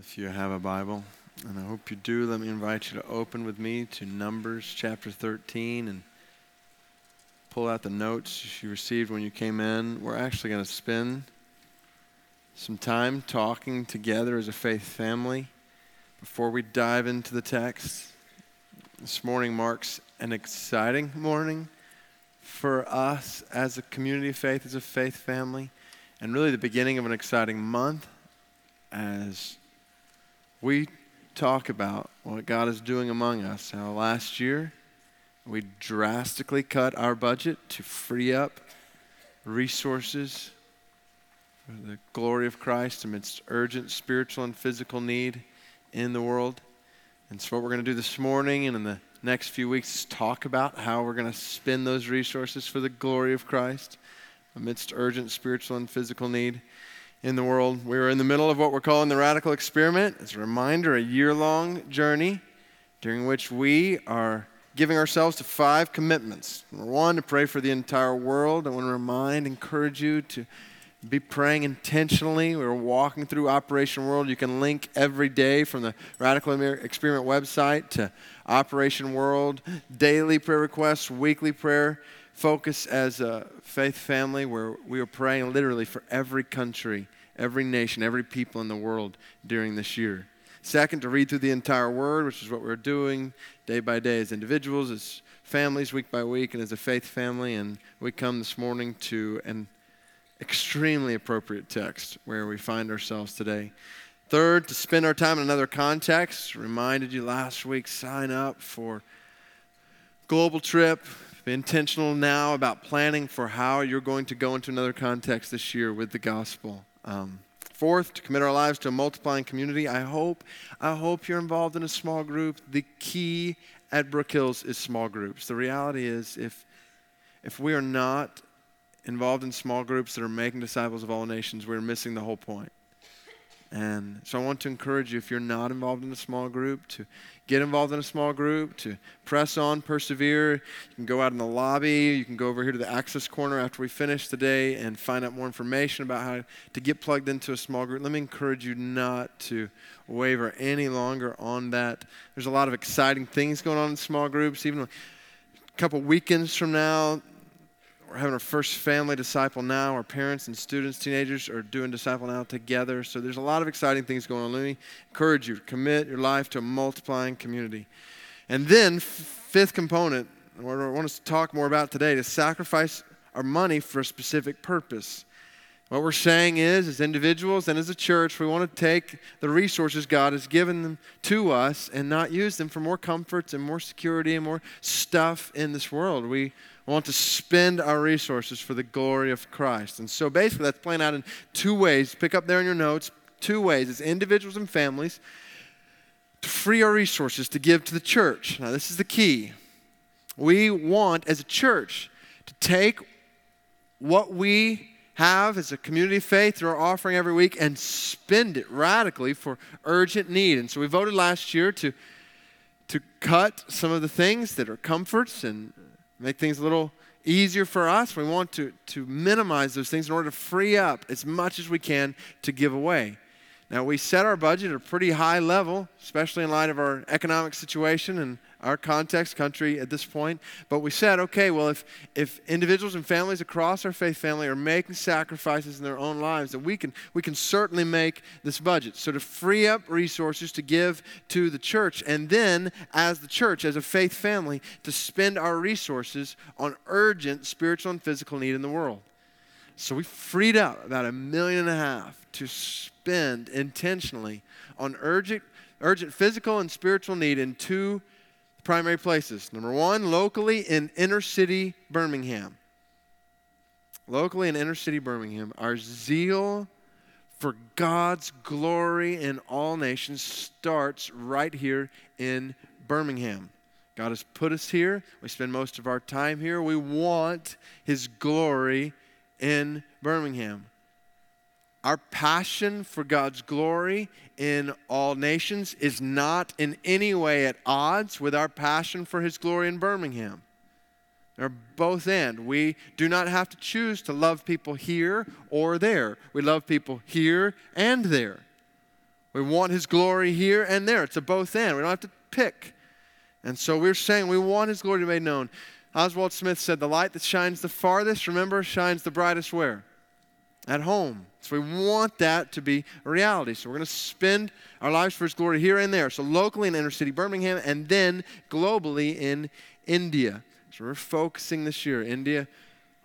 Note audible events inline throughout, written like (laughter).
If you have a Bible, and I hope you do, let me invite you to open with me to Numbers chapter 13 and pull out the notes you received when you came in. We're actually going to spend some time talking together as a faith family before we dive into the text. This morning marks an exciting morning for us as a community of faith, as a faith family, and really the beginning of an exciting month as we talk about what God is doing among us. How last year we drastically cut our budget to free up resources for the glory of Christ amidst urgent spiritual and physical need in the world. And so, what we're going to do this morning and in the next few weeks is talk about how we're going to spend those resources for the glory of Christ amidst urgent spiritual and physical need in the world. We are in the middle of what we're calling the radical experiment. As a reminder, a year long journey during which we are giving ourselves to five commitments. Number one, to pray for the entire world. I want to remind, encourage you to be praying intentionally. We're walking through Operation World. You can link every day from the Radical Experiment website to Operation World, daily prayer requests, weekly prayer focus as a faith family where we are praying literally for every country every nation, every people in the world during this year. Second, to read through the entire Word, which is what we're doing day by day as individuals, as families, week by week, and as a faith family. And we come this morning to an extremely appropriate text where we find ourselves today. Third, to spend our time in another context. Reminded you last week, sign up for global trip. Be intentional now about planning for how you're going to go into another context this year with the gospel. Um, fourth, to commit our lives to a multiplying community. I hope, I hope you're involved in a small group. The key at Brook Hills is small groups. The reality is, if if we are not involved in small groups that are making disciples of all nations, we're missing the whole point. And so I want to encourage you, if you're not involved in a small group, to get involved in a small group, to press on, persevere. You can go out in the lobby. You can go over here to the access corner after we finish today and find out more information about how to get plugged into a small group. Let me encourage you not to waver any longer on that. There's a lot of exciting things going on in small groups. Even a couple weekends from now, we're having our first family disciple now. Our parents and students, teenagers are doing disciple now together. So there's a lot of exciting things going on. Let me encourage you to commit your life to a multiplying community. And then, fifth component, what I want us to talk more about today, to sacrifice our money for a specific purpose. What we're saying is, as individuals and as a church, we want to take the resources God has given them to us and not use them for more comforts and more security and more stuff in this world. We we want to spend our resources for the glory of Christ. And so basically, that's playing out in two ways. Pick up there in your notes two ways as individuals and families to free our resources to give to the church. Now, this is the key. We want, as a church, to take what we have as a community of faith through our offering every week and spend it radically for urgent need. And so we voted last year to, to cut some of the things that are comforts and make things a little easier for us. We want to, to minimize those things in order to free up as much as we can to give away. Now, we set our budget at a pretty high level, especially in light of our economic situation and our context, country at this point. But we said, okay, well, if, if individuals and families across our faith family are making sacrifices in their own lives, then we can, we can certainly make this budget. So to free up resources to give to the church, and then as the church, as a faith family, to spend our resources on urgent spiritual and physical need in the world. So we freed up about a million and a half to spend intentionally on urgent, urgent physical and spiritual need in two primary places. Number one, locally in inner city Birmingham. Locally in inner city Birmingham, our zeal for God's glory in all nations starts right here in Birmingham. God has put us here. We spend most of our time here. We want His glory in Birmingham. Our passion for God's glory in all nations is not in any way at odds with our passion for His glory in Birmingham. They're both and. We do not have to choose to love people here or there. We love people here and there. We want His glory here and there. It's a both and. We don't have to pick. And so we're saying we want His glory to be made known. Oswald Smith said, The light that shines the farthest, remember, shines the brightest where? At home. So we want that to be a reality. So we're going to spend our lives for His glory here and there. So locally in inner city Birmingham and then globally in India. So we're focusing this year. India,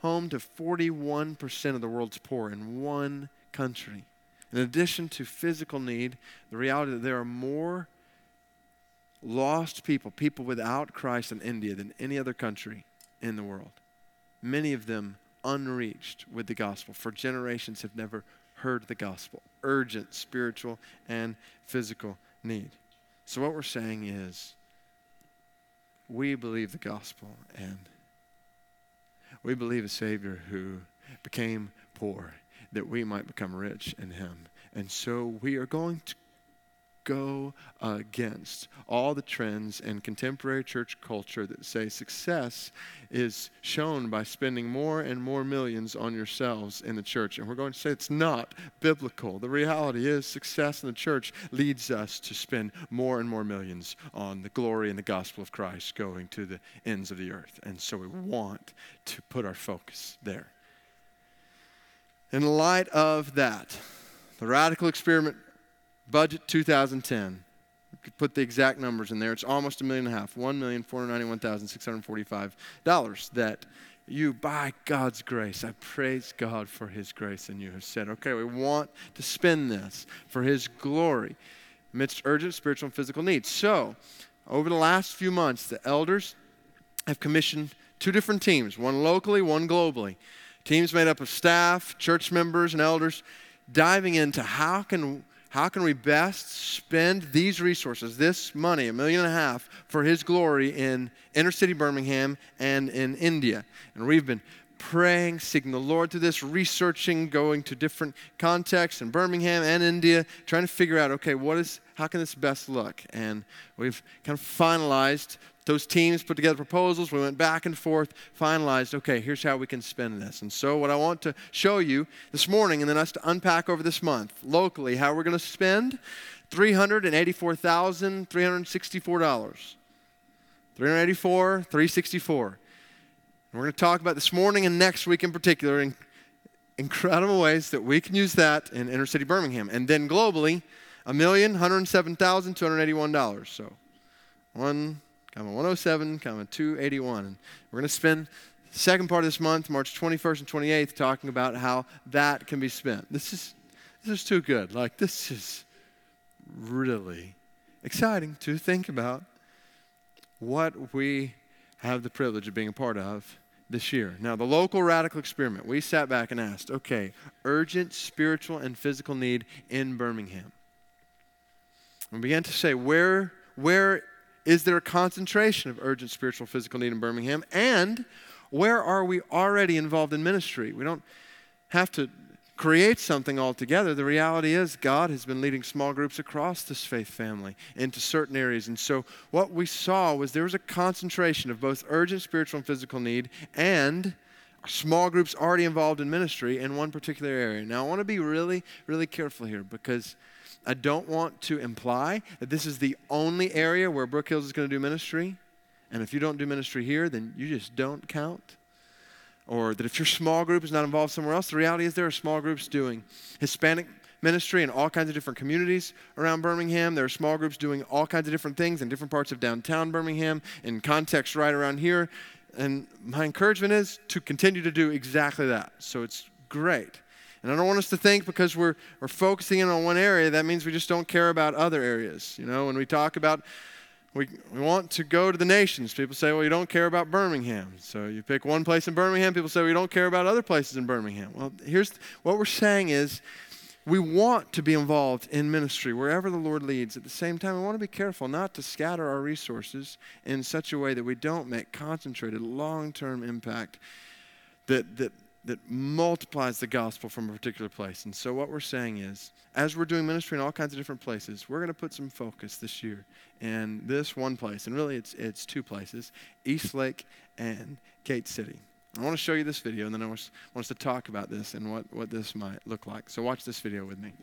home to 41% of the world's poor in one country. In addition to physical need, the reality that there are more lost people, people without Christ in India than any other country in the world. Many of them unreached with the gospel. For generations have never heard the gospel. Urgent spiritual and physical need. So, what we're saying is we believe the gospel and we believe a Savior who became poor that we might become rich in Him. And so we are going to go against all the trends in contemporary church culture that say success is shown by spending more and more millions on yourselves in the church. And we're going to say it's not biblical. The reality is success in the church leads us to spend more and more millions on the glory and the gospel of Christ going to the ends of the earth. And so we want to put our focus there. In light of that, the radical experiment Budget 2010. You put the exact numbers in there. It's almost a million and a half. One million four hundred ninety-one thousand six hundred forty-five dollars that you, by God's grace, I praise God for His grace, and you have said, okay, we want to spend this for His glory amidst urgent spiritual and physical needs. So, over the last few months, the elders have commissioned two different teams, one locally, one globally. Teams made up of staff, church members, and elders, diving into how can how can we best spend these resources, this money, a million and a half, for His glory in inner city Birmingham and in India? And we've been praying, seeking the Lord through this, researching, going to different contexts in Birmingham and India, trying to figure out, okay, what is, how can this best look? And we've kind of finalized those teams put together proposals. We went back and forth, finalized, okay, here's how we can spend this. And so, what I want to show you this morning, and then us to unpack over this month locally, how we're going to spend $384,364. 384, 364. And we're going to talk about this morning and next week in particular in incredible ways that we can use that in inner city Birmingham. And then globally, $1,107,281. So, one comma 107, comma 281. And we're going to spend the second part of this month, March 21st and 28th, talking about how that can be spent. This is this is too good. Like this is really exciting to think about what we have the privilege of being a part of this year. Now, the local radical experiment, we sat back and asked, okay, urgent spiritual and physical need in Birmingham. We began to say, where, where is there a concentration of urgent spiritual physical need in Birmingham? And where are we already involved in ministry? We don't have to create something altogether. The reality is, God has been leading small groups across this faith family into certain areas. And so, what we saw was there was a concentration of both urgent spiritual and physical need and small groups already involved in ministry in one particular area. Now, I want to be really, really careful here because I don't want to imply that this is the only area where Brook Hills is going to do ministry. And if you don't do ministry here, then you just don't count. Or that if your small group is not involved somewhere else, the reality is there are small groups doing Hispanic ministry in all kinds of different communities around Birmingham. There are small groups doing all kinds of different things in different parts of downtown Birmingham, in context right around here. And my encouragement is to continue to do exactly that. So it's great. And I don't want us to think because we're, we're focusing in on one area, that means we just don't care about other areas. You know, when we talk about we, we want to go to the nations, people say, well, you don't care about Birmingham. So you pick one place in Birmingham, people say, you don't care about other places in Birmingham. Well, here's what we're saying is we want to be involved in ministry wherever the Lord leads. At the same time, we want to be careful not to scatter our resources in such a way that we don't make concentrated long term impact that, that that multiplies the gospel from a particular place. And so, what we're saying is, as we're doing ministry in all kinds of different places, we're going to put some focus this year in this one place. And really, it's, it's two places Eastlake and Gate City. I want to show you this video, and then I want us to talk about this and what, what this might look like. So, watch this video with me.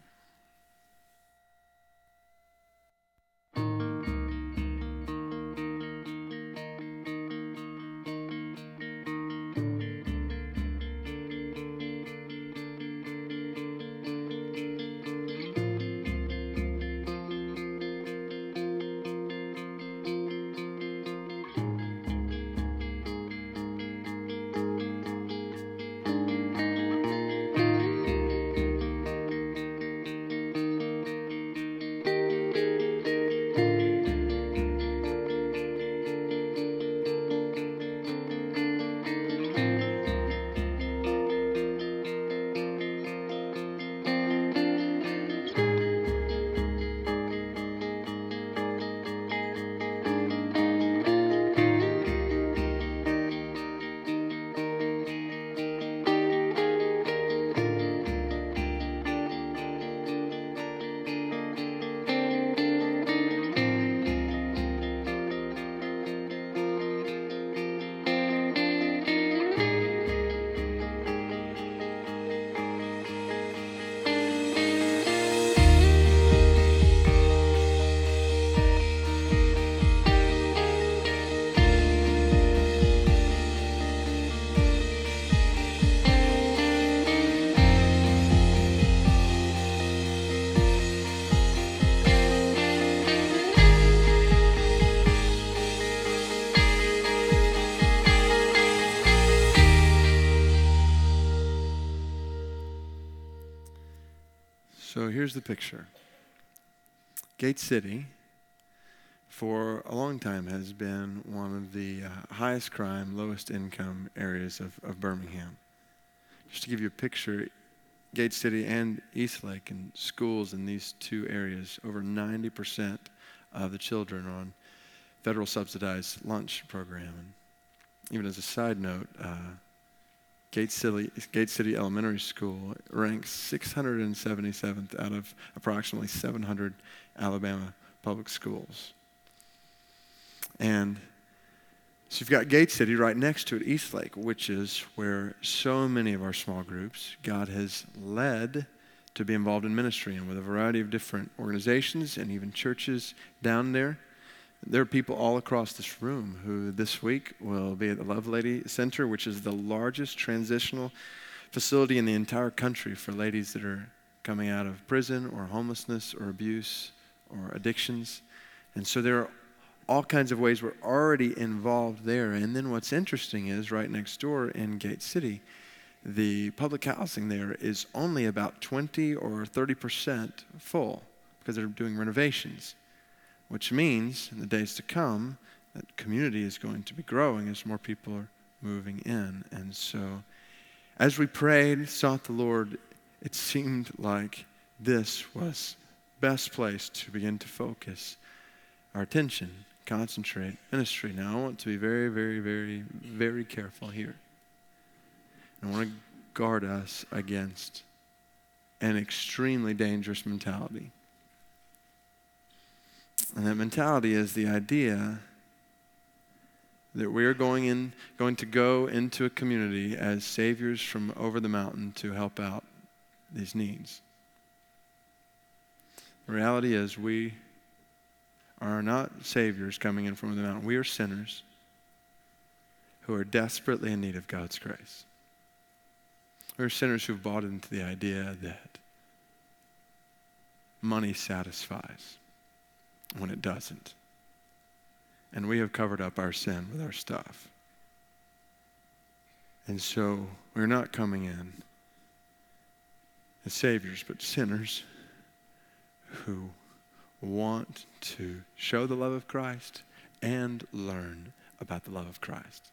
Here's the picture Gate City, for a long time, has been one of the uh, highest crime, lowest income areas of, of Birmingham. Just to give you a picture, Gate City and Eastlake and schools in these two areas, over 90% of the children are on federal subsidized lunch program. And even as a side note, uh, Gate City, Gate City Elementary School ranks 677th out of approximately 700 Alabama public schools. And so you've got Gate City right next to it, Eastlake, which is where so many of our small groups God has led to be involved in ministry and with a variety of different organizations and even churches down there. There are people all across this room who this week will be at the Lovelady Center, which is the largest transitional facility in the entire country for ladies that are coming out of prison or homelessness or abuse or addictions. And so there are all kinds of ways we're already involved there. And then what's interesting is right next door in Gate City, the public housing there is only about 20 or 30% full because they're doing renovations, which means in the days to come, that community is going to be growing as more people are moving in. And so, as we prayed, sought the Lord, it seemed like this was best place to begin to focus our attention concentrate ministry. Now, I want to be very, very, very, very careful here. I want to guard us against an extremely dangerous mentality. And that mentality is the idea that we are going in going to go into a community as saviors from over the mountain to help out these needs. The reality is we are not saviors coming in from the mountain. We are sinners who are desperately in need of God's grace. We're sinners who've bought into the idea that money satisfies when it doesn't. And we have covered up our sin with our stuff. And so we're not coming in as saviors, but sinners who want to show the love of Christ and learn about the love of Christ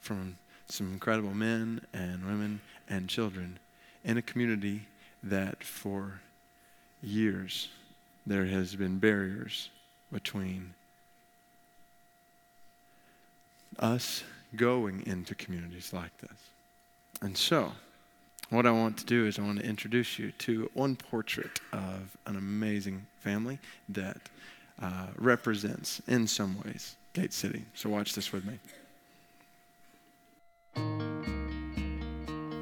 from some incredible men and women and children in a community that for years there has been barriers between us going into communities like this. And so, what I want to do is I want to introduce you to one portrait of an amazing family that uh, represents, in some ways, Gate City. So watch this with me.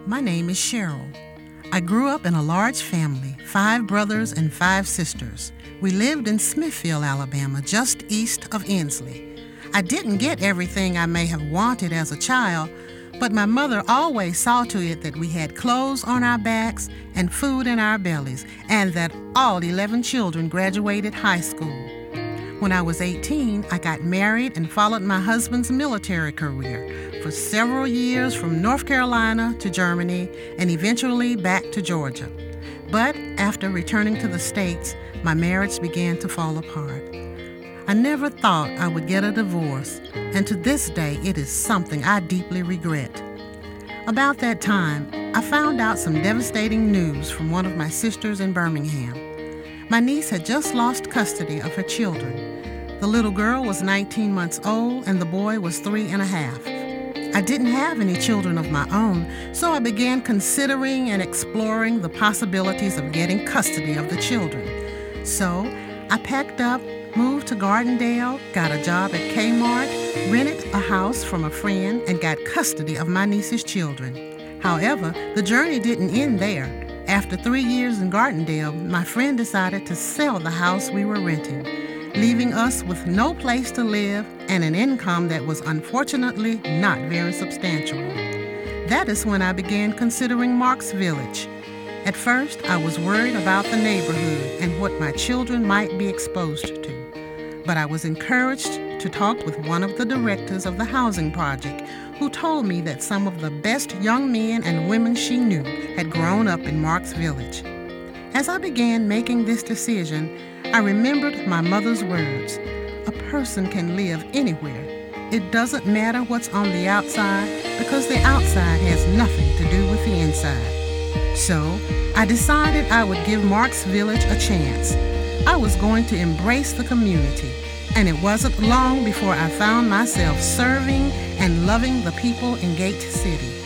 My name is Cheryl. I grew up in a large family, five brothers and five sisters. We lived in Smithfield, Alabama, just east of Ensley. I didn't get everything I may have wanted as a child, but my mother always saw to it that we had clothes on our backs and food in our bellies, and that all 11 children graduated high school. When I was 18, I got married and followed my husband's military career for several years from North Carolina to Germany and eventually back to Georgia. But after returning to the States, my marriage began to fall apart. I never thought I would get a divorce, and to this day it is something I deeply regret. About that time, I found out some devastating news from one of my sisters in Birmingham. My niece had just lost custody of her children. The little girl was 19 months old and the boy was three and a half. I didn't have any children of my own, so I began considering and exploring the possibilities of getting custody of the children. So I packed up moved to Gardendale, got a job at Kmart, rented a house from a friend, and got custody of my niece's children. However, the journey didn't end there. After three years in Gardendale, my friend decided to sell the house we were renting, leaving us with no place to live and an income that was unfortunately not very substantial. That is when I began considering Marks Village. At first, I was worried about the neighborhood and what my children might be exposed to but I was encouraged to talk with one of the directors of the housing project who told me that some of the best young men and women she knew had grown up in Marks Village. As I began making this decision, I remembered my mother's words A person can live anywhere. It doesn't matter what's on the outside because the outside has nothing to do with the inside. So, I decided I would give Marks Village a chance. I was going to embrace the community, and it wasn't long before I found myself serving and loving the people in Gate City.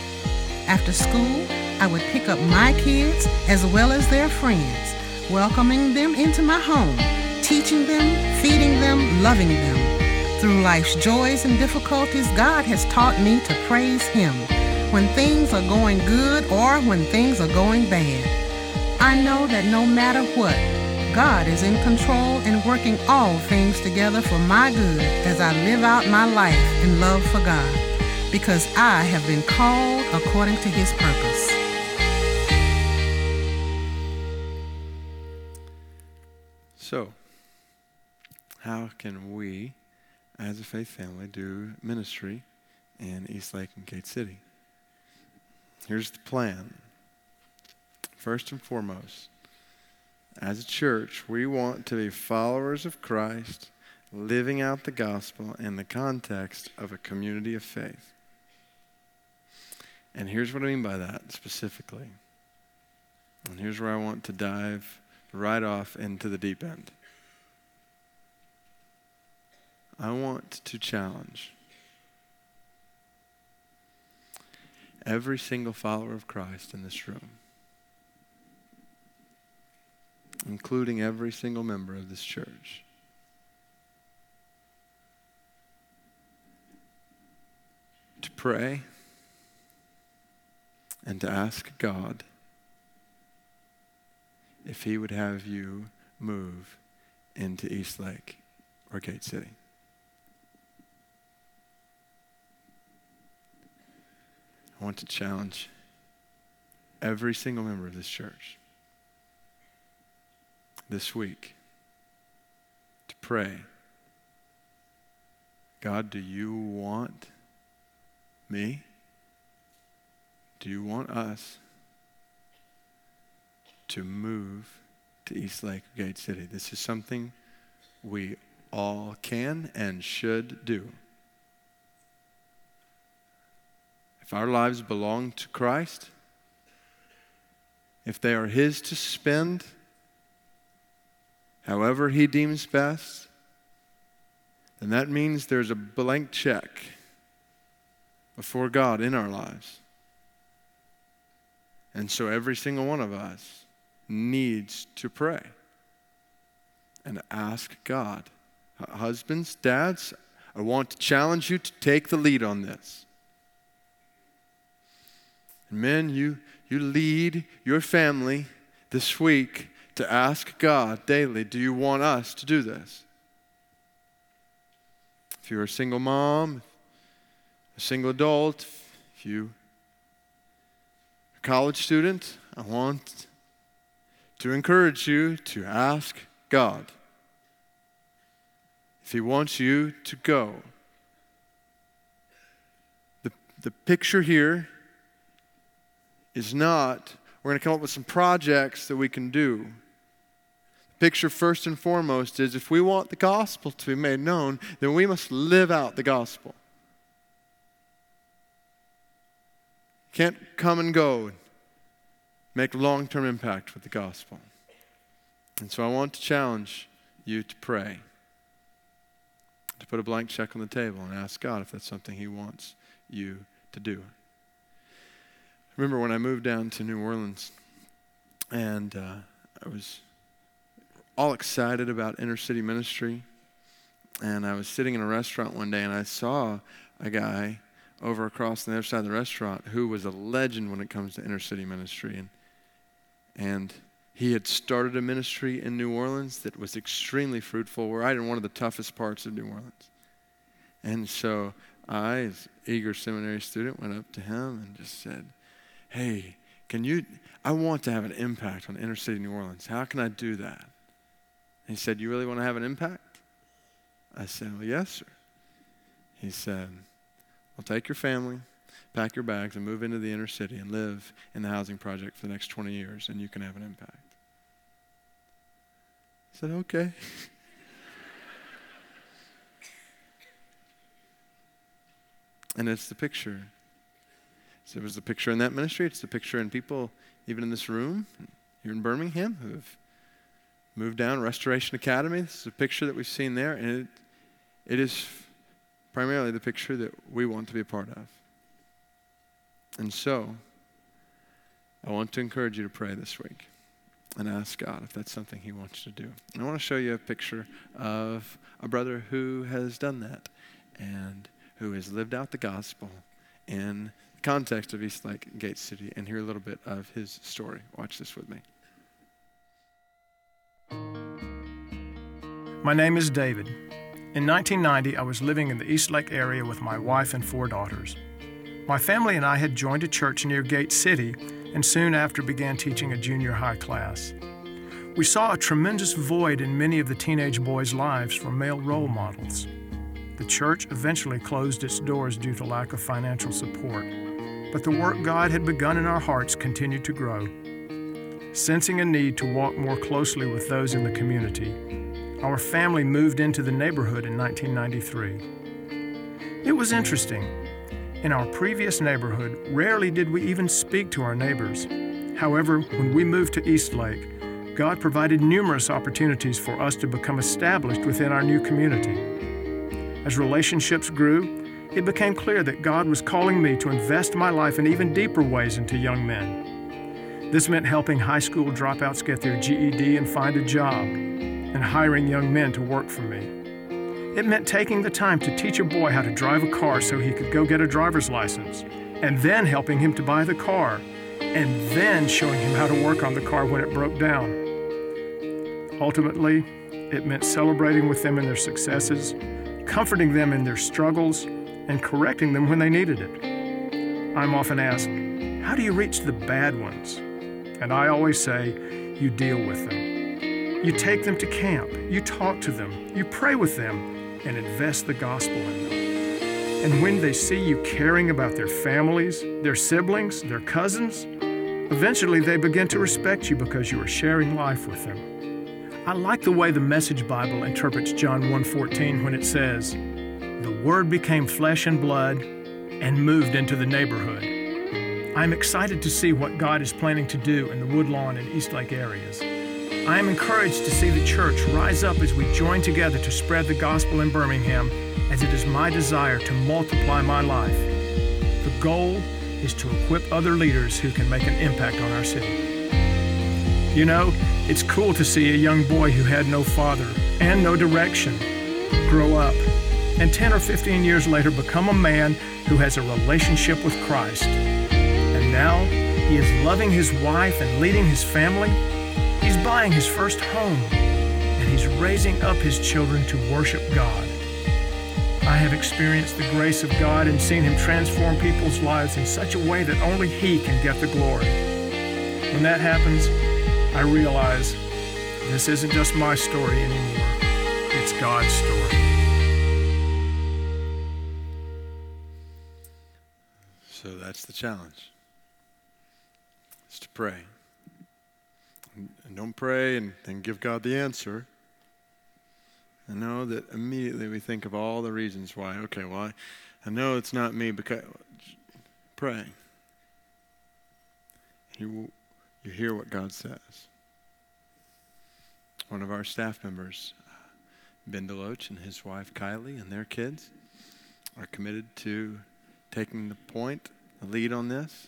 After school, I would pick up my kids as well as their friends, welcoming them into my home, teaching them, feeding them, loving them. Through life's joys and difficulties, God has taught me to praise Him when things are going good or when things are going bad. I know that no matter what, God is in control and working all things together for my good as I live out my life in love for God, because I have been called according to His purpose. So, how can we, as a faith family, do ministry in East Lake and Gate City? Here's the plan. First and foremost, as a church, we want to be followers of Christ, living out the gospel in the context of a community of faith. And here's what I mean by that specifically. And here's where I want to dive right off into the deep end. I want to challenge every single follower of Christ in this room, including every single member of this church. To pray and to ask God if he would have you move into East Lake or Gate City. I want to challenge every single member of this church this week to pray God, do you want me? Do you want us to move to East Lake Gate City. This is something we all can and should do. If our lives belong to Christ, if they are His to spend however He deems best, then that means there's a blank check before God in our lives. And so every single one of us needs to pray and ask God. Husbands, dads, I want to challenge you to take the lead on this. Men, you, you lead your family this week to ask God daily, do you want us to do this? If you're a single mom, a single adult, if you're a college student, I want to encourage you to ask God if He wants you to go. The, the picture here is not, we're going to come up with some projects that we can do. The picture, first and foremost, is if we want the gospel to be made known, then we must live out the gospel. Can't come and go make long term impact with the gospel. And so I want to challenge you to pray, to put a blank check on the table and ask God if that's something He wants you to do. remember when I moved down to New Orleans and uh, I was all excited about inner city ministry. And I was sitting in a restaurant one day and I saw a guy over across the other side of the restaurant who was a legend when it comes to inner city ministry. And and he had started a ministry in New Orleans that was extremely fruitful. We're right in one of the toughest parts of New Orleans. And so I, as eager seminary student, went up to him and just said, Hey, can you? I want to have an impact on inner city New Orleans. How can I do that? And he said, You really want to have an impact? I said, Well, yes, sir. He said, Well, take your family, pack your bags and move into the inner city and live in the housing project for the next 20 years, and you can have an impact. I said, Okay. (laughs) and it's the picture. So it was the picture in that ministry, it's the picture in people, even in this room, here in Birmingham, who have moved down Restoration Academy. This is a picture that we've seen there, and it, it is primarily the picture that we want to be a part of. And so, I want to encourage you to pray this week and ask God if that's something He wants you to do. And I want to show you a picture of a brother who has done that and who has lived out the gospel in the context of East Lake Gate City and hear a little bit of his story. Watch this with me. My name is David. In 1990, I was living in the East Lake area with my wife and four daughters. My family and I had joined a church near Gate City and soon after began teaching a junior high class. We saw a tremendous void in many of the teenage boys' lives for male role models. The church eventually closed its doors due to lack of financial support, but the work God had begun in our hearts continued to grow. Sensing a need to walk more closely with those in the community, our family moved into the neighborhood in 1993. It was interesting. In our previous neighborhood, rarely did we even speak to our neighbors. However, when we moved to Eastlake, God provided numerous opportunities for us to become established within our new community. As relationships grew, it became clear that God was calling me to invest my life in even deeper ways into young men. This meant helping high school dropouts get their GED and find a job, and hiring young men to work for me. It meant taking the time to teach a boy how to drive a car so he could go get a driver's license, and then helping him to buy the car, and then showing him how to work on the car when it broke down. Ultimately, it meant celebrating with them in their successes comforting them in their struggles, and correcting them when they needed it. I'm often asked, How do you reach the bad ones? And I always say, You deal with them. You take them to camp, you talk to them, you pray with them, and invest the gospel in them. And when they see you caring about their families, their siblings, their cousins, eventually they begin to respect you because you are sharing life with them. I like the way the Message Bible interprets John 1:14 when it says, "The word became flesh and blood and moved into the neighborhood." I'm excited to see what God is planning to do in the Woodlawn and Eastlake areas. I am encouraged to see the church rise up as we join together to spread the gospel in Birmingham, as it is my desire to multiply my life. The goal is to equip other leaders who can make an impact on our city. You know, it's cool to see a young boy who had no father and no direction grow up and 10 or 15 years later become a man who has a relationship with Christ. And now he is loving his wife and leading his family. He's buying his first home and he's raising up his children to worship God. I have experienced the grace of God and seen him transform people's lives in such a way that only he can get the glory. When that happens, I realize this isn't just my story anymore, it's God's story. So that's the challenge. Is to pray. And don't pray and, and give God the answer. I know that immediately we think of all the reasons why. Okay, well, I, I know it's not me because pray. You you hear what God says. One of our staff members, Ben Deloach, and his wife Kylie, and their kids are committed to taking the point, the lead on this.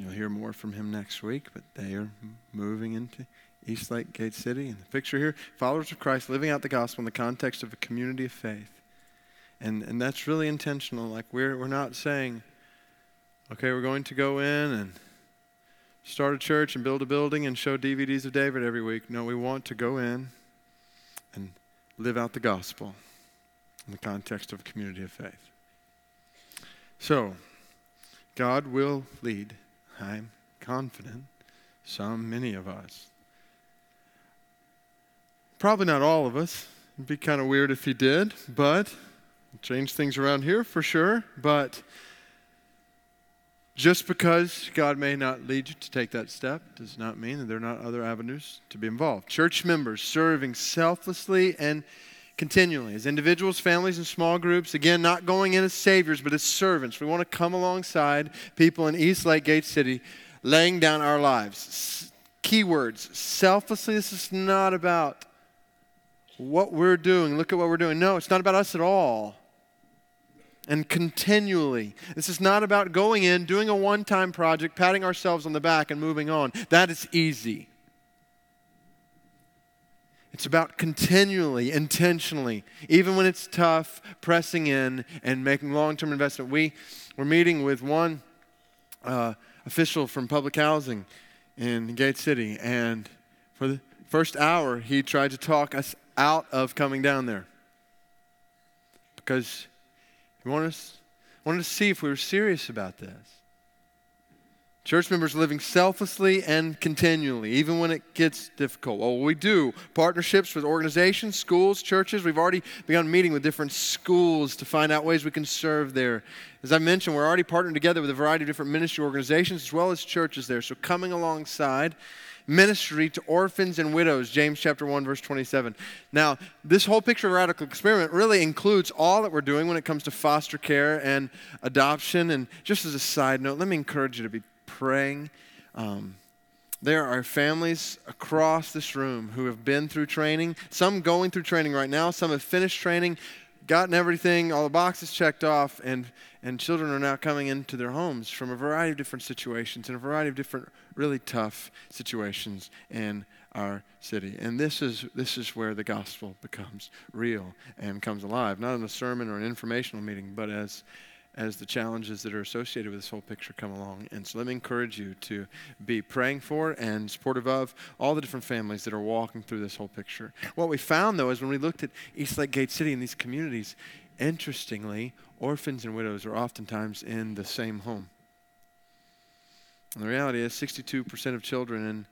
You'll hear more from him next week, but they are moving into East Lake Gate City. And the picture here followers of Christ living out the gospel in the context of a community of faith. And, and that's really intentional. Like, we're, we're not saying, okay, we're going to go in and start a church and build a building and show DVDs of David every week. No, we want to go in and live out the gospel in the context of a community of faith. So, God will lead, I'm confident, some, many of us. Probably not all of us. It'd be kind of weird if He did, but change things around here for sure. But Just because God may not lead you to take that step does not mean that there are not other avenues to be involved. Church members serving selflessly and continually as individuals, families, and small groups. Again, not going in as saviors, but as servants. We want to come alongside people in East Lake Gate City, laying down our lives. Keywords selflessly. This is not about what we're doing. Look at what we're doing. No, it's not about us at all and continually. This is not about going in, doing a one time project, patting ourselves on the back, and moving on. That is easy. It's about continually, intentionally, even when it's tough, pressing in and making long term investment. We were meeting with one uh, official from public housing in Gate City, and for the first hour, he tried to talk us out of coming down there because he wanted, us, wanted to see if we were serious about this. Church members living selflessly and continually, even when it gets difficult. Well, we do partnerships with organizations, schools, churches. We've already begun meeting with different schools to find out ways we can serve there. As I mentioned, we're already partnering together with a variety of different ministry organizations as well as churches there. So, coming alongside ministry to orphans and widows, James chapter 1, verse 27. Now, this whole picture of radical experiment really includes all that we're doing when it comes to foster care and adoption. And just as a side note, let me encourage you to be praying. Um, there are families across this room who have been through training, some going through training right now, some have finished training, gotten everything, all the boxes checked off, and, and children are now coming into their homes from a variety of different situations and a variety of different really tough situations in our city. And this is, this is where the gospel becomes real and comes alive, not in a sermon or an informational meeting, but as as the challenges that are associated with this whole picture come along. And so let me encourage you to be praying for and supportive of all the different families that are walking through this whole picture. What we found, though, is when we looked at East Lake Gate City and these communities, interestingly, orphans and widows are oftentimes in the same home. And the reality is 62% of children in,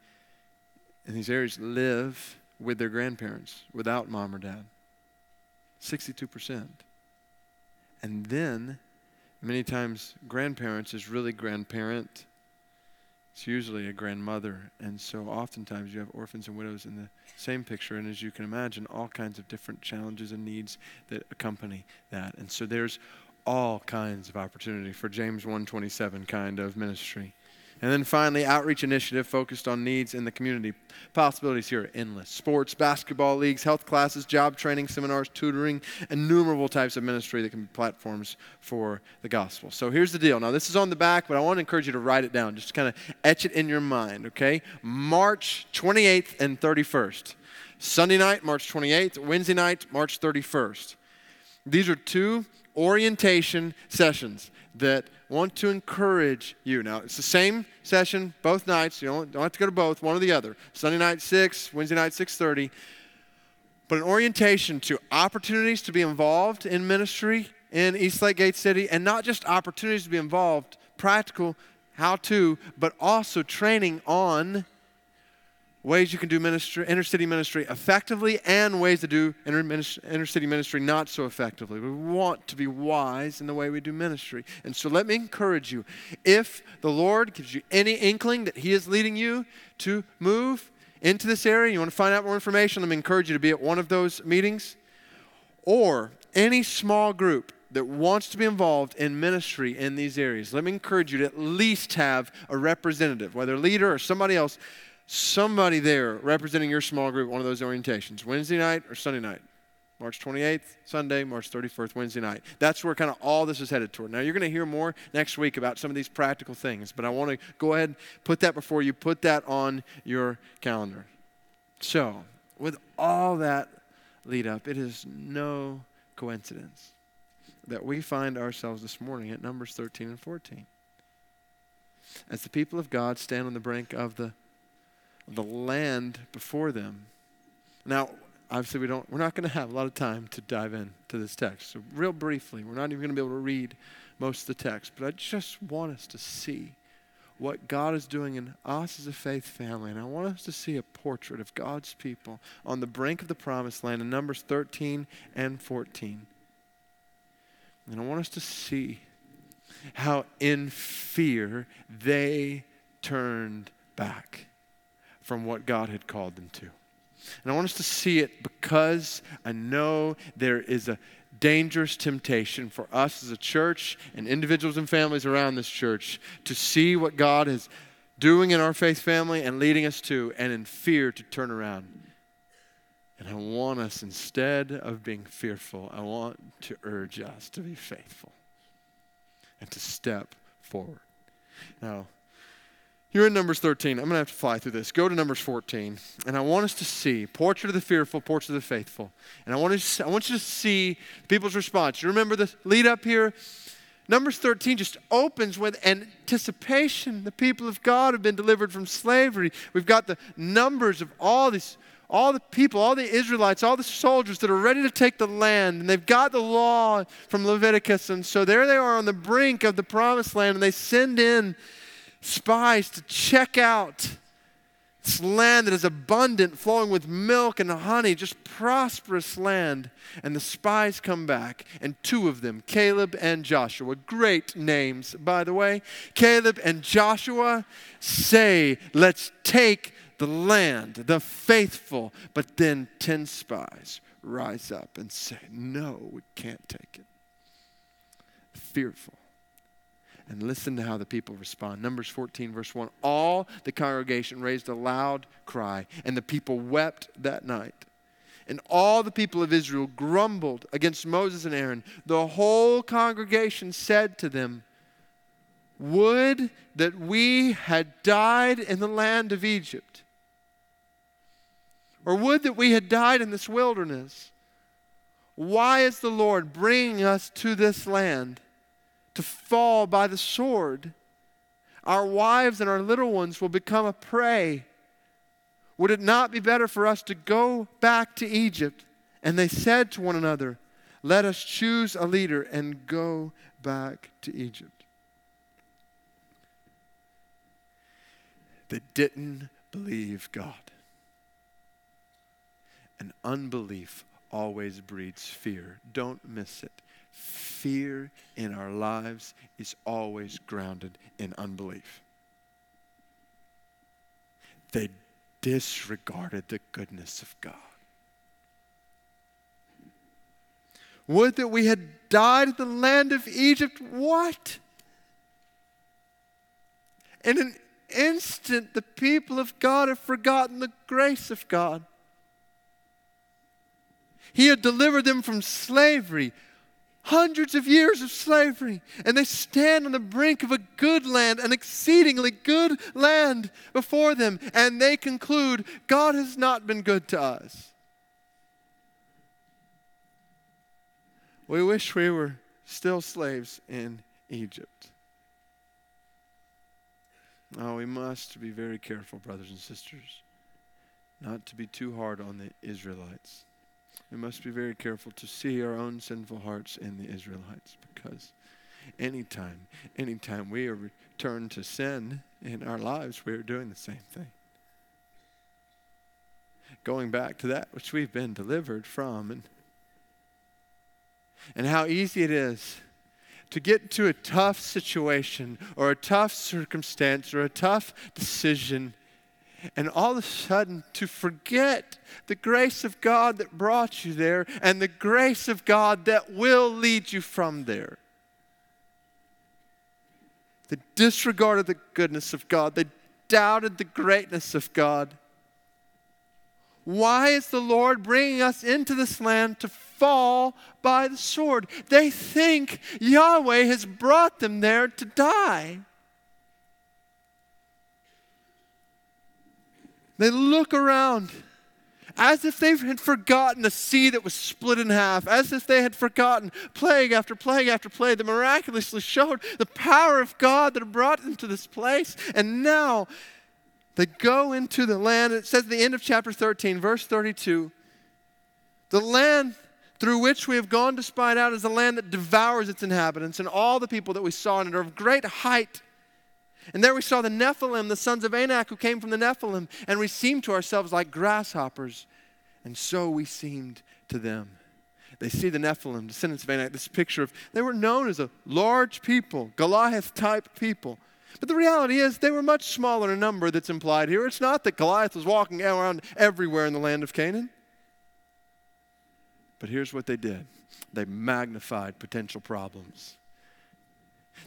in these areas live with their grandparents without mom or dad. 62%. And then Many times, grandparents is really grandparent. It's usually a grandmother. And so, oftentimes, you have orphans and widows in the same picture. And as you can imagine, all kinds of different challenges and needs that accompany that. And so, there's all kinds of opportunity for James 127 kind of ministry. And then finally, outreach initiative focused on needs in the community. Possibilities here are endless sports, basketball leagues, health classes, job training, seminars, tutoring, innumerable types of ministry that can be platforms for the gospel. So here's the deal. Now, this is on the back, but I want to encourage you to write it down. Just kind of etch it in your mind, okay? March 28th and 31st. Sunday night, March 28th. Wednesday night, March 31st. These are two orientation sessions that want to encourage you. Now, it's the same session both nights. You don't, don't have to go to both, one or the other. Sunday night 6, Wednesday night 6:30. But an orientation to opportunities to be involved in ministry in East Lake Gate City and not just opportunities to be involved, practical how to, but also training on ways you can do ministry, inner city ministry effectively and ways to do inner, inner city ministry not so effectively. We want to be wise in the way we do ministry. And so let me encourage you if the Lord gives you any inkling that He is leading you to move into this area, you want to find out more information, let me encourage you to be at one of those meetings or any small group that wants to be involved in ministry in these areas. Let me encourage you to at least have a representative, whether a leader or somebody else somebody there representing your small group one of those orientations wednesday night or sunday night? March 28th sunday march 31st wednesday night. That's where kind of all this is headed toward. Now you're going to hear more next week about some of these practical things but i want to go ahead and put that before you put that on your calendar. So with all that lead up it is no coincidence that we find ourselves this morning at numbers 13 and 14 as the people of god stand on the brink of the the land before them. Now, obviously, we don't, we're not going to have a lot of time to dive into this text. So, real briefly, we're not even going to be able to read most of the text, but I just want us to see what God is doing in us as a faith family. And I want us to see a portrait of God's people on the brink of the promised land in Numbers 13 and 14. And I want us to see how in fear they turned back from what God had called them to. And I want us to see it because I know there is a dangerous temptation for us as a church and individuals and families around this church to see what God is doing in our faith family and leading us to, and in fear to turn around. And I want us, instead of being fearful, I want to urge us to be faithful and to step forward. Now, you're in Numbers 13. I'm going to have to fly through this. Go to Numbers 14. And I want us to see portrait of the fearful, portrait of the faithful. And I want, to, I want you to see people's response. You remember the lead up here? Numbers 13 just opens with anticipation. The people of God have been delivered from slavery. We've got the numbers of all these all the people, all the Israelites, all the soldiers that are ready to take the land, and they've got the law from Leviticus. And so there they are on the brink of the promised land, and they send in spies to check out this land that is abundant, flowing with milk and honey, just prosperous land. And the spies come back, and two of them, Caleb and Joshua, great names, by the way, Caleb and Joshua say, Let's take the land, the faithful. But then 10 spies rise up and say, No, we can't take it. Fearful and listen to how the people respond. Numbers 14, verse 1. All the congregation raised a loud cry, and the people wept that night. And all the people of Israel grumbled against Moses and Aaron. The whole congregation said to them, Would that we had died in the land of Egypt, or would that we had died in this wilderness. Why is the Lord bringing us to this land? To fall by the sword. Our wives and our little ones will become a prey. Would it not be better for us to go back to Egypt? And they said to one another, Let us choose a leader and go back to Egypt. They didn't believe God. And unbelief always breeds fear. Don't miss it fear in our lives is always grounded in unbelief. They disregarded the goodness of God. Would that we had died in the land of Egypt. What? In an instant, the people of God have forgotten the grace of God. He had delivered them from slavery, hundreds of years of slavery, and they stand on the brink of a good land, an exceedingly good land before them, and they conclude, God has not been good to us. We wish we were still slaves in Egypt. Oh, we must be very careful, brothers and sisters, not to be too hard on the Israelites we must be very careful to see our own sinful hearts in the Israelites because anytime, anytime we return to sin in our lives, we are doing the same thing. Going back to that which we've been delivered from and and how easy it is to get into a tough situation or a tough circumstance or a tough decision and all of a sudden to forget the grace of God that brought you there and the grace of God that will lead you from there. They disregarded the goodness of God, they doubted the greatness of God. Why is the Lord bringing us into this land to fall by the sword? They think Yahweh has brought them there to die. They look around as if they had forgotten the sea that was split in half, as if they had forgotten plague after plague after plague that miraculously showed the power of God that had brought them to this place. And now they go into the land. It says at the end of chapter 13, verse 32 the land through which we have gone to spy it out is a land that devours its inhabitants, and all the people that we saw in it are of great height and there we saw the Nephilim, the sons of Anak, who came from the Nephilim, and we seemed to ourselves like grasshoppers, and so we seemed to them. They see the Nephilim, descendants of Anak, this picture of they were known as a large people, Goliath type people. But the reality is they were much smaller in number that's implied here. It's not that Goliath was walking around everywhere in the land of Canaan. But here's what they did they magnified potential problems.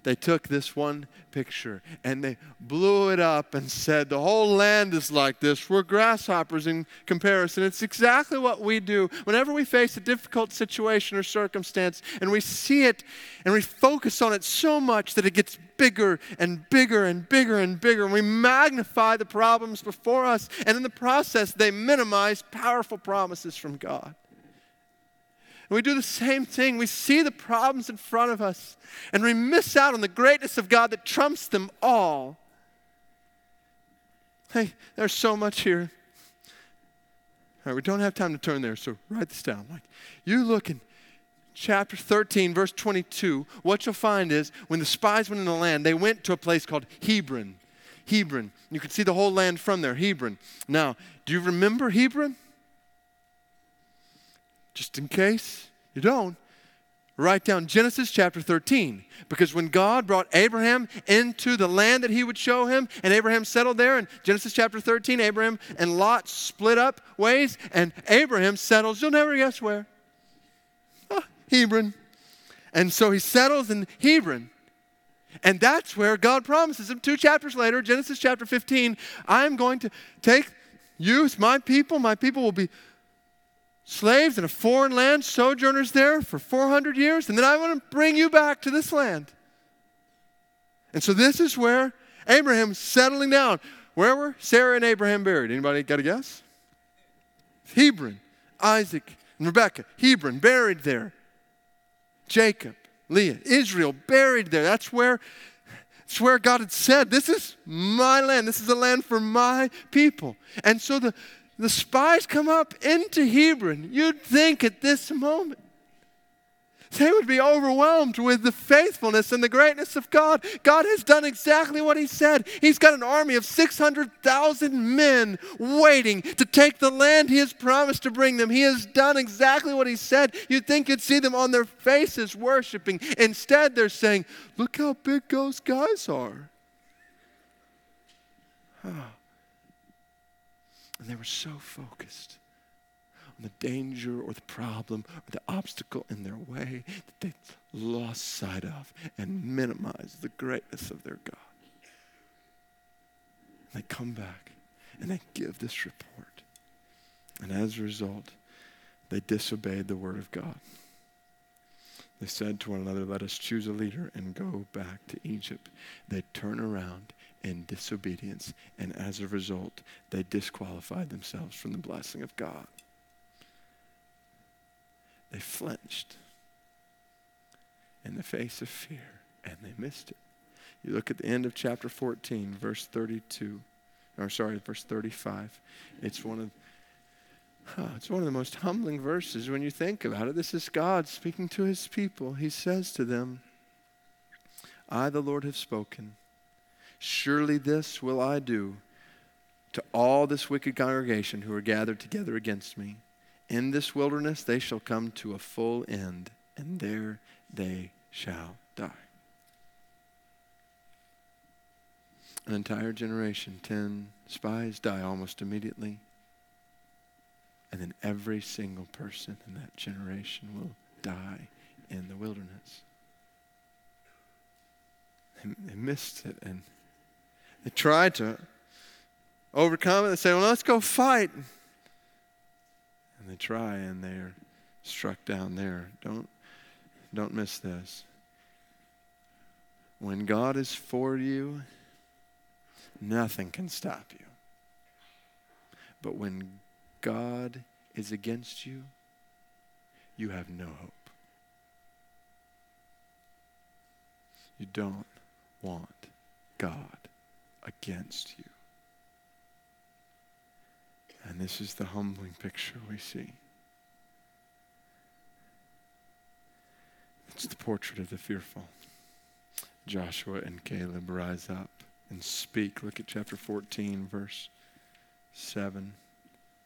They took this one picture and they blew it up and said, The whole land is like this. We're grasshoppers in comparison. It's exactly what we do whenever we face a difficult situation or circumstance and we see it and we focus on it so much that it gets bigger and bigger and bigger and bigger. And we magnify the problems before us. And in the process, they minimize powerful promises from God. And we do the same thing. We see the problems in front of us, and we miss out on the greatness of God that trumps them all. Hey, there's so much here. All right, we don't have time to turn there, so write this down. Like, you look in chapter 13, verse 22, what you'll find is when the spies went in the land, they went to a place called Hebron. Hebron. You can see the whole land from there, Hebron. Now, do you remember Hebron? Just in case you don't, write down Genesis chapter 13. Because when God brought Abraham into the land that he would show him, and Abraham settled there, in Genesis chapter 13, Abraham and Lot split up ways, and Abraham settles, you'll never guess where. Ah, Hebron. And so he settles in Hebron. And that's where God promises him two chapters later, Genesis chapter 15, I'm going to take you, my people, my people will be slaves in a foreign land, sojourners there for 400 years, and then I want to bring you back to this land. And so this is where Abraham's settling down. Where were Sarah and Abraham buried? Anybody got a guess? Hebron, Isaac, and Rebekah. Hebron, buried there. Jacob, Leah, Israel, buried there. That's where, that's where God had said, This is my land. This is a land for my people. And so the, the spies come up into Hebron, you'd think at this moment they would be overwhelmed with the faithfulness and the greatness of God. God has done exactly what He said. He's got an army of 600,000 men waiting to take the land He has promised to bring them. He has done exactly what He said. You'd think you'd see them on their faces worshiping. Instead, they're saying, Look how big those guys are. Oh. And they were so focused on the danger or the problem or the obstacle in their way that they lost sight of and minimized the greatness of their God. And they come back and they give this report. And as a result, they disobeyed the word of God. They said to one another, Let us choose a leader and go back to Egypt. They turn around in disobedience, and as a result, they disqualified themselves from the blessing of God. They flinched in the face of fear, and they missed it. You look at the end of chapter 14, verse 32, or sorry, verse 35. It's one of it's one of the most humbling verses when you think about it. This is God speaking to his people. He says to them, I, the Lord, have spoken. Surely this will I do to all this wicked congregation who are gathered together against me. In this wilderness they shall come to a full end, and there they shall die. An entire generation, ten spies die almost immediately. And then every single person in that generation will die in the wilderness. They missed it and they tried to overcome it. They say, well, let's go fight. And they try and they're struck down there. Don't, don't miss this. When God is for you, nothing can stop you. But when God is against you, you have no hope. You don't want God against you. And this is the humbling picture we see. It's the portrait of the fearful. Joshua and Caleb rise up and speak. Look at chapter 14, verse 7.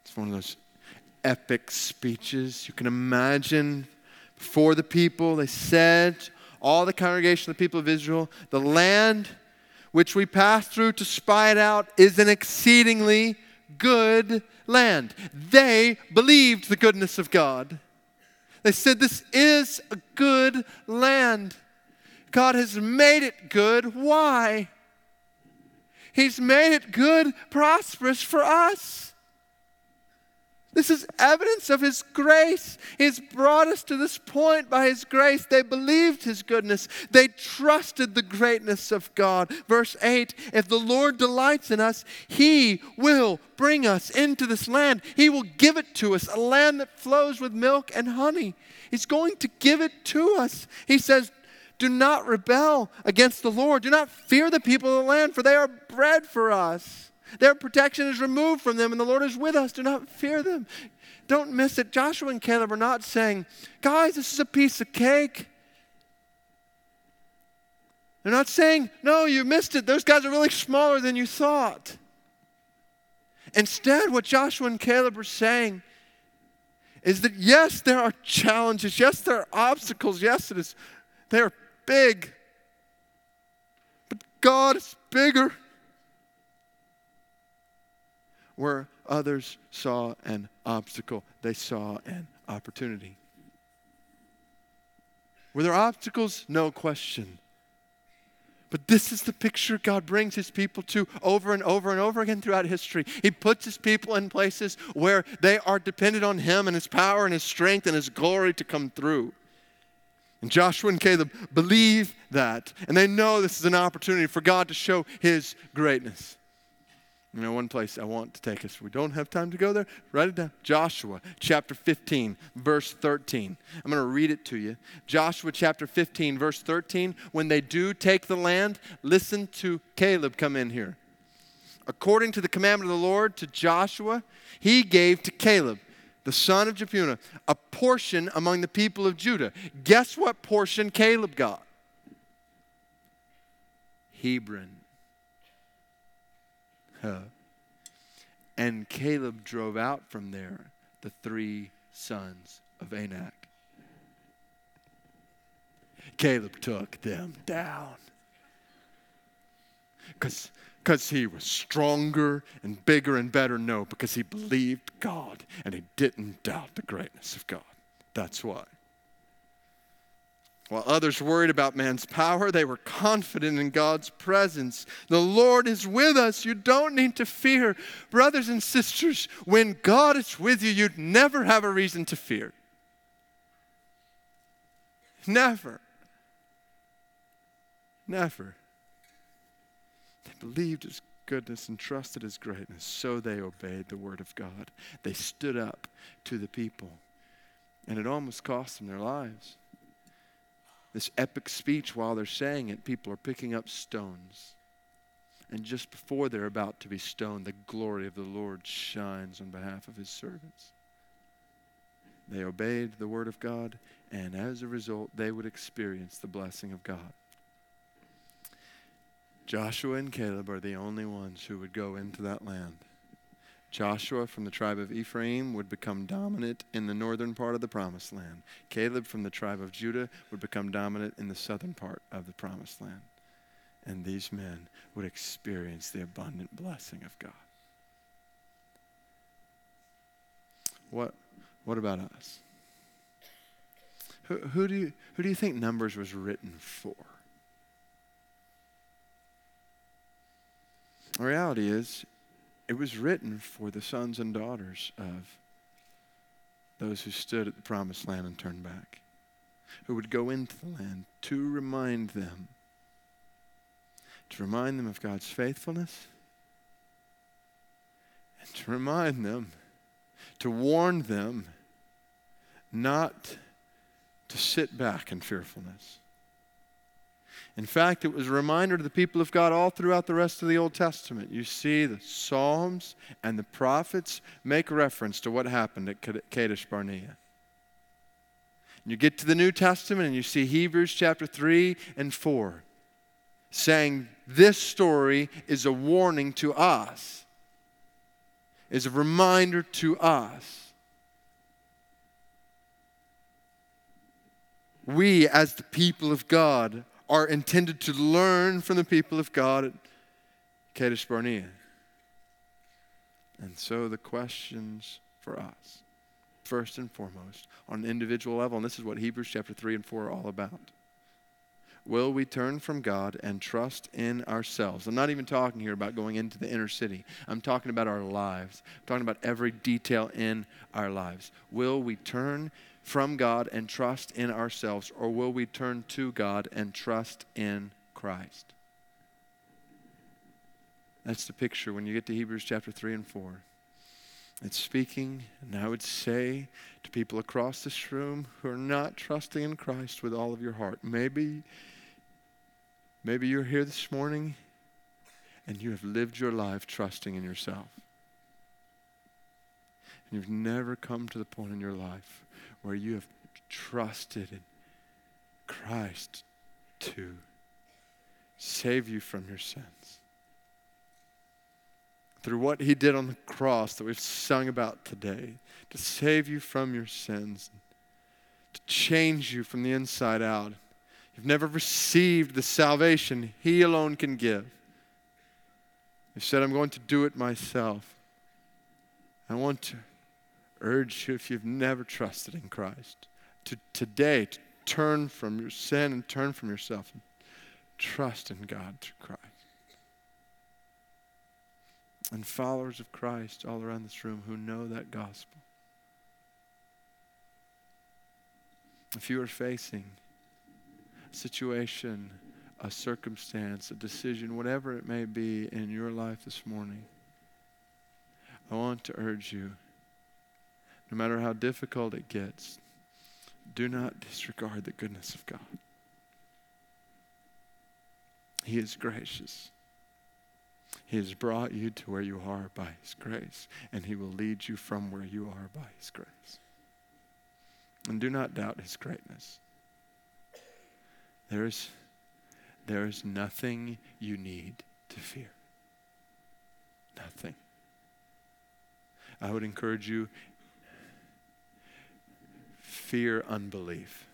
It's one of those epic speeches. You can imagine before the people. They said, all the congregation of the people of Israel, the land which we passed through to spy it out is an exceedingly good land. They believed the goodness of God. They said, This is a good land. God has made it good. Why? He's made it good, prosperous for us. This is evidence of His grace. He's brought us to this point by His grace. They believed His goodness, they trusted the greatness of God. Verse 8 If the Lord delights in us, He will bring us into this land. He will give it to us, a land that flows with milk and honey. He's going to give it to us. He says, do not rebel against the Lord. Do not fear the people of the land, for they are bread for us. Their protection is removed from them, and the Lord is with us. Do not fear them. Don't miss it. Joshua and Caleb are not saying, guys, this is a piece of cake. They're not saying, no, you missed it. Those guys are really smaller than you thought. Instead, what Joshua and Caleb are saying is that yes, there are challenges. Yes, there are obstacles. Yes, it is. They are big. But God is bigger where others saw an obstacle, they saw an opportunity. Were there obstacles? No question. But this is the picture God brings his people to over and over and over again throughout history. He puts his people in places where they are dependent on him and his power and his strength and his glory to come through. And Joshua and Caleb believe that, and they know this is an opportunity for God to show his greatness. You know, one place I want to take us. We don't have time to go there. Write it down. Joshua chapter 15, verse 13. I'm going to read it to you. Joshua chapter 15, verse 13. When they do take the land, listen to Caleb come in here. According to the commandment of the Lord to Joshua, he gave to Caleb, the son of Jephunneh, a portion among the people of Judah. Guess what portion Caleb got? Hebron. And Caleb drove out from there the three sons of Anak. Caleb took them down. Because he was stronger and bigger and better? No, because he believed God and he didn't doubt the greatness of God. That's why. While others worried about man's power, they were confident in God's presence. The Lord is with us. You don't need to fear. Brothers and sisters, when God is with you, you'd never have a reason to fear. Never. Never. They believed his goodness and trusted his greatness, so they obeyed the word of God. They stood up to the people, and it almost cost them their lives this epic speech, while they're saying it, people are picking up stones. And just before they're about to be stoned, the glory of the Lord shines on behalf of his servants. They obeyed the word of God, and as a result, they would experience the blessing of God. Joshua and Caleb are the only ones who would go into that land. Joshua from the tribe of Ephraim would become dominant in the northern part of the promised land. Caleb from the tribe of Judah would become dominant in the southern part of the promised land. And these men would experience the abundant blessing of God. What, what about us? Who, who, do you, who do you think Numbers was written for? The reality is, it was written for the sons and daughters of those who stood at the promised land and turned back, who would go into the land to remind them, to remind them of God's faithfulness, and to remind them, to warn them not to sit back in fearfulness in fact, it was a reminder to the people of God all throughout the rest of the Old Testament. You see, the Psalms and the prophets make reference to what happened at Kadesh Barnea. You get to the New Testament and you see Hebrews chapter 3 and 4 saying this story is a warning to us, is a reminder to us we, as the people of God, are intended to learn from the people of God at Kadesh Barnea. And so the questions for us, first and foremost, on an individual level, and this is what Hebrews chapter 3 and 4 are all about. Will we turn from God and trust in ourselves? I'm not even talking here about going into the inner city. I'm talking about our lives. I'm talking about every detail in our lives. Will we turn from God and trust in ourselves, or will we turn to God and trust in Christ? That's the picture when you get to Hebrews chapter 3 and 4. It's speaking, and I would say to people across this room who are not trusting in Christ with all of your heart, maybe, maybe you're here this morning and you have lived your life trusting in yourself. And you've never come to the point in your life where you have trusted in Christ to save you from your sins through what he did on the cross that we've sung about today to save you from your sins, to change you from the inside out. You've never received the salvation he alone can give. You said, I'm going to do it myself. I want to urge you, if you've never trusted in Christ, to today to turn from your sin and turn from yourself and trust in God through Christ and followers of Christ all around this room who know that gospel. If you are facing a situation, a circumstance, a decision, whatever it may be in your life this morning, I want to urge you, no matter how difficult it gets, do not disregard the goodness of God. He is gracious. He has brought you to where you are by His grace, and He will lead you from where you are by His grace. And do not doubt His greatness. There is, there is nothing you need to fear. Nothing. I would encourage you fear unbelief.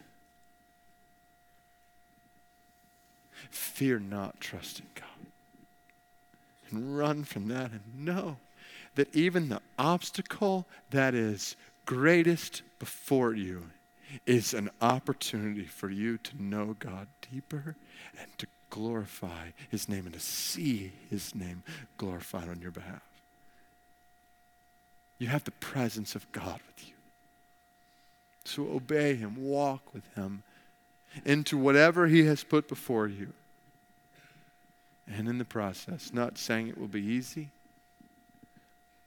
Fear not trusting God and run from that and know that even the obstacle that is greatest before you is an opportunity for you to know God deeper and to glorify His name and to see His name glorified on your behalf. You have the presence of God with you. So obey Him, walk with Him into whatever He has put before you. And in the process, not saying it will be easy,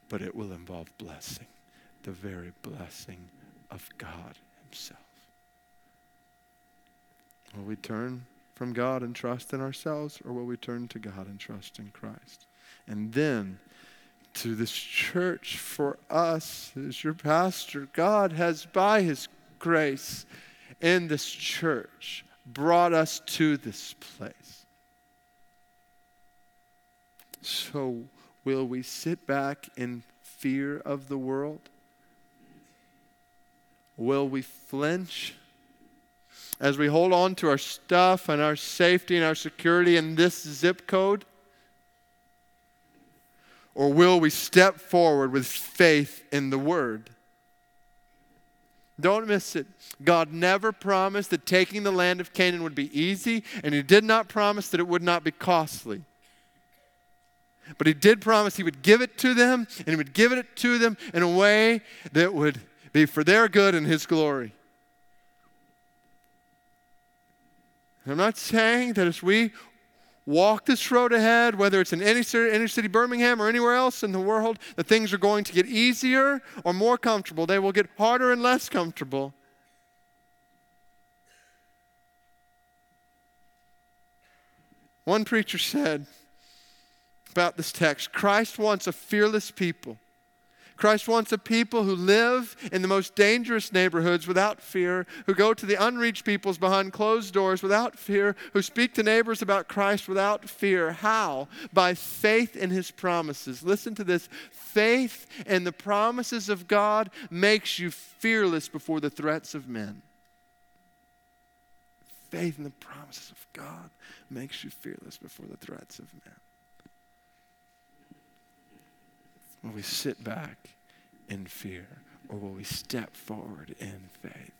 but it will involve blessing, the very blessing of God Himself. Will we turn from God and trust in ourselves, or will we turn to God and trust in Christ? And then to this church for us as your pastor, God has, by His grace in this church, brought us to this place. So, will we sit back in fear of the world? Will we flinch as we hold on to our stuff and our safety and our security in this zip code? Or will we step forward with faith in the Word? Don't miss it. God never promised that taking the land of Canaan would be easy, and He did not promise that it would not be costly. But he did promise he would give it to them, and he would give it to them in a way that would be for their good and his glory. I'm not saying that as we walk this road ahead, whether it's in any city, inner city Birmingham or anywhere else in the world, that things are going to get easier or more comfortable. They will get harder and less comfortable. One preacher said, about this text. Christ wants a fearless people. Christ wants a people who live in the most dangerous neighborhoods without fear, who go to the unreached peoples behind closed doors without fear, who speak to neighbors about Christ without fear. How? By faith in his promises. Listen to this faith in the promises of God makes you fearless before the threats of men. faith in the promises of God makes you fearless before the threats of men. Will we sit back in fear or will we step forward in faith?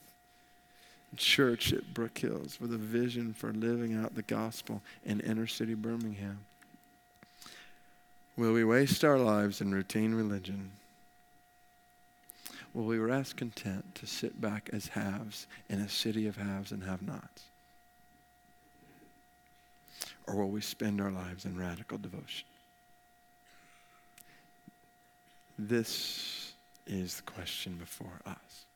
Church at Brook Hills with a vision for living out the gospel in inner city Birmingham. Will we waste our lives in routine religion? Will we rest content to sit back as haves in a city of haves and have nots? Or will we spend our lives in radical devotion? This is the question before us.